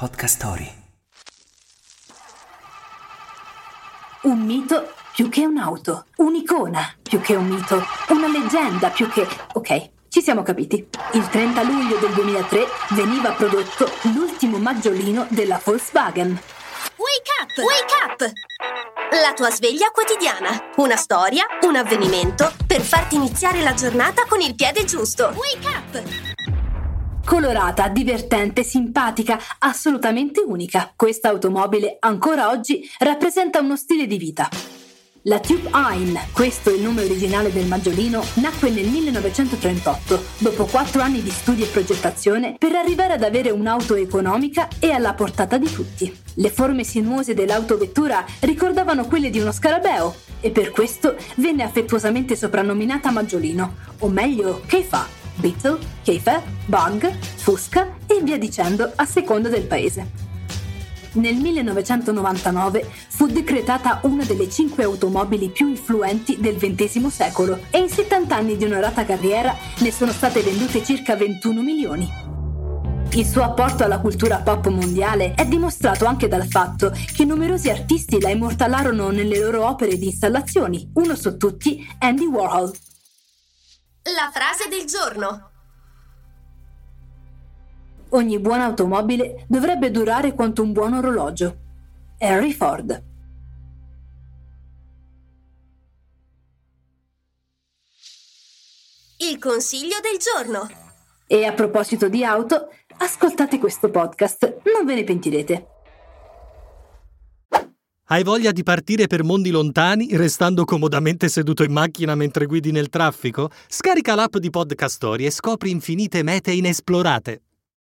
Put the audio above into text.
Podcast Story. Un mito più che un'auto, un'icona più che un mito, una leggenda più che... Ok, ci siamo capiti. Il 30 luglio del 2003 veniva prodotto l'ultimo maggiolino della Volkswagen. Wake up! Wake up! La tua sveglia quotidiana. Una storia, un avvenimento per farti iniziare la giornata con il piede giusto. Wake up! Colorata, divertente, simpatica, assolutamente unica, questa automobile ancora oggi rappresenta uno stile di vita. La Tube Ein, questo è il nome originale del maggiolino, nacque nel 1938, dopo quattro anni di studi e progettazione, per arrivare ad avere un'auto economica e alla portata di tutti. Le forme sinuose dell'autovettura ricordavano quelle di uno scarabeo e per questo venne affettuosamente soprannominata maggiolino, o meglio, che fa? Beetle, Keifer, Bug, Fusca e via dicendo a seconda del paese. Nel 1999 fu decretata una delle cinque automobili più influenti del XX secolo e in 70 anni di onorata carriera ne sono state vendute circa 21 milioni. Il suo apporto alla cultura pop mondiale è dimostrato anche dal fatto che numerosi artisti la immortalarono nelle loro opere di installazioni, uno su tutti Andy Warhol. La frase del giorno. Ogni buona automobile dovrebbe durare quanto un buon orologio. Henry Ford. Il consiglio del giorno. E a proposito di auto, ascoltate questo podcast, non ve ne pentirete. Hai voglia di partire per mondi lontani restando comodamente seduto in macchina mentre guidi nel traffico? Scarica l'app di Podcast Story e scopri infinite mete inesplorate.